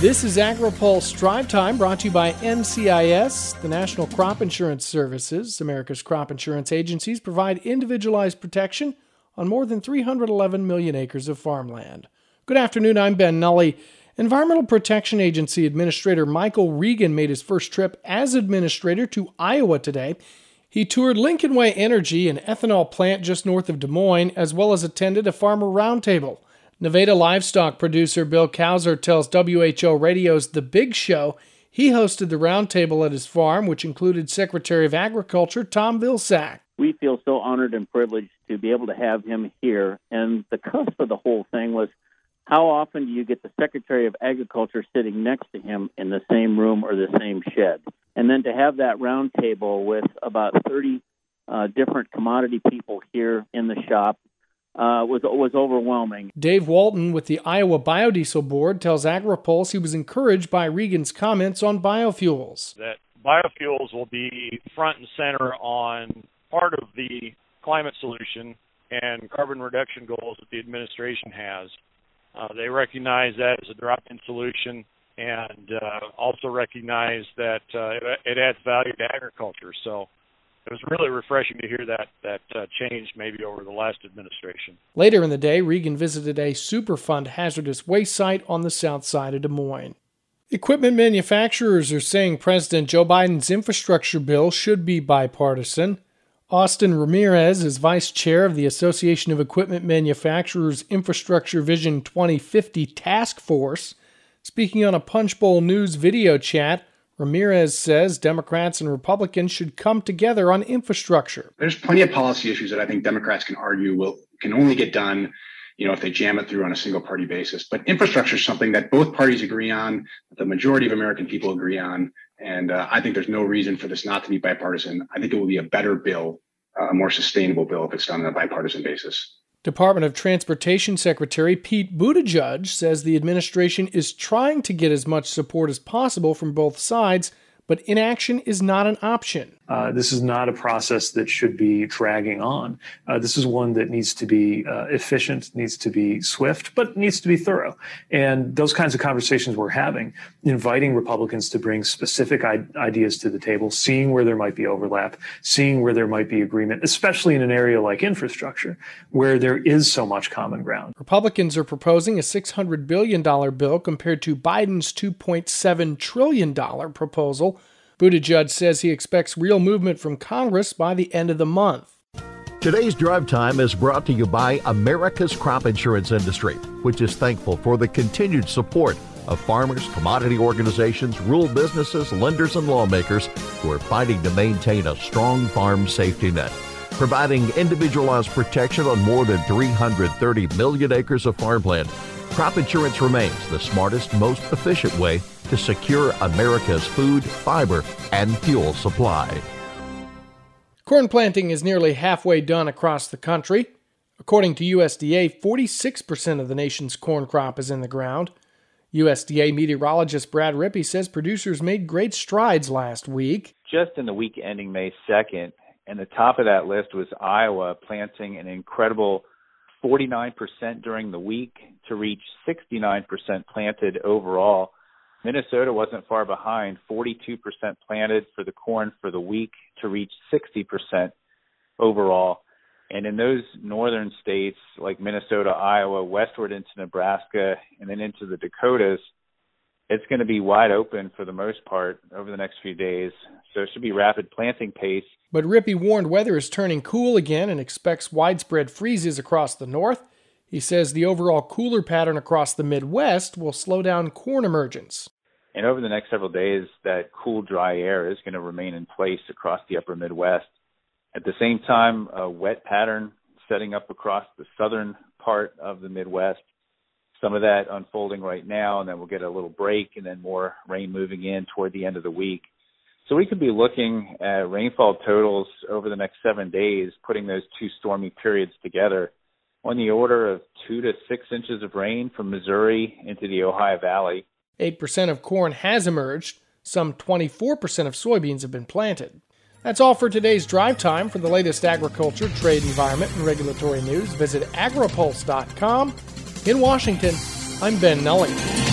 This is AgriPulse Drive Time brought to you by NCIS, the National Crop Insurance Services. America's crop insurance agencies provide individualized protection on more than 311 million acres of farmland. Good afternoon, I'm Ben Nuelle. Environmental Protection Agency Administrator Michael Regan made his first trip as administrator to Iowa today. He toured Lincolnway Energy, an ethanol plant just north of Des Moines, as well as attended a farmer roundtable. Nevada livestock producer Bill Couser tells WHO Radio's The Big Show he hosted the roundtable at his farm, which included Secretary of Agriculture Tom Vilsack. We feel so honored and privileged to be able to have him here. And the cusp of the whole thing was how often do you get the Secretary of Agriculture sitting next to him in the same room or the same shed? And then to have that roundtable with about 30 uh, different commodity people here in the shop uh, was was overwhelming. Dave Walton with the Iowa Biodiesel Board tells AgriPulse he was encouraged by Regan's comments on biofuels. That biofuels will be front and center on part of the climate solution and carbon reduction goals that the administration has. Uh, they recognize that as a drop-in solution and uh, also recognize that uh, it, it adds value to agriculture. So it was really refreshing to hear that that uh, change maybe over the last administration. Later in the day, Regan visited a Superfund hazardous waste site on the south side of Des Moines. Equipment manufacturers are saying President Joe Biden's infrastructure bill should be bipartisan. Austin Ramirez is vice chair of the Association of Equipment Manufacturers Infrastructure Vision 2050 Task Force. Speaking on a Punchbowl News video chat, Ramirez says Democrats and Republicans should come together on infrastructure. There's plenty of policy issues that I think Democrats can argue will can only get done, you know, if they jam it through on a single party basis. But infrastructure is something that both parties agree on, the majority of American people agree on, and uh, I think there's no reason for this not to be bipartisan. I think it will be a better bill, a more sustainable bill if it's done on a bipartisan basis. Department of Transportation Secretary Pete Buttigieg says the administration is trying to get as much support as possible from both sides but inaction is not an option. Uh, this is not a process that should be dragging on. Uh, this is one that needs to be uh, efficient, needs to be swift, but needs to be thorough. And those kinds of conversations we're having, inviting Republicans to bring specific I- ideas to the table, seeing where there might be overlap, seeing where there might be agreement, especially in an area like infrastructure, where there is so much common ground. Republicans are proposing a $600 billion bill compared to Biden's $2.7 trillion proposal Buttigieg says he expects real movement from Congress by the end of the month. Today's drive time is brought to you by America's crop insurance industry, which is thankful for the continued support of farmers, commodity organizations, rural businesses, lenders, and lawmakers who are fighting to maintain a strong farm safety net. Providing individualized protection on more than 330 million acres of farmland, crop insurance remains the smartest, most efficient way to secure America's food, fiber, and fuel supply. Corn planting is nearly halfway done across the country. According to USDA, 46% of the nation's corn crop is in the ground. USDA meteorologist Brad Rippey says producers made great strides last week. Just in the week ending May 2nd, and the top of that list was Iowa planting an incredible 49% during the week to reach 69% planted overall. Minnesota wasn't far behind, 42% planted for the corn for the week to reach 60% overall. And in those northern states like Minnesota, Iowa, westward into Nebraska, and then into the Dakotas, it's going to be wide open for the most part over the next few days. So it should be rapid planting pace. But Rippey warned weather is turning cool again and expects widespread freezes across the north. He says the overall cooler pattern across the Midwest will slow down corn emergence. And over the next several days, that cool, dry air is going to remain in place across the upper Midwest. At the same time, a wet pattern setting up across the southern part of the Midwest. Some of that unfolding right now, and then we'll get a little break and then more rain moving in toward the end of the week. So we could be looking at rainfall totals over the next seven days, putting those two stormy periods together on the order of two to six inches of rain from Missouri into the Ohio Valley. 8% of corn has emerged. Some 24% of soybeans have been planted. That's all for today's drive time. For the latest agriculture, trade, environment, and regulatory news, visit agripulse.com. In Washington, I'm Ben Nuelle.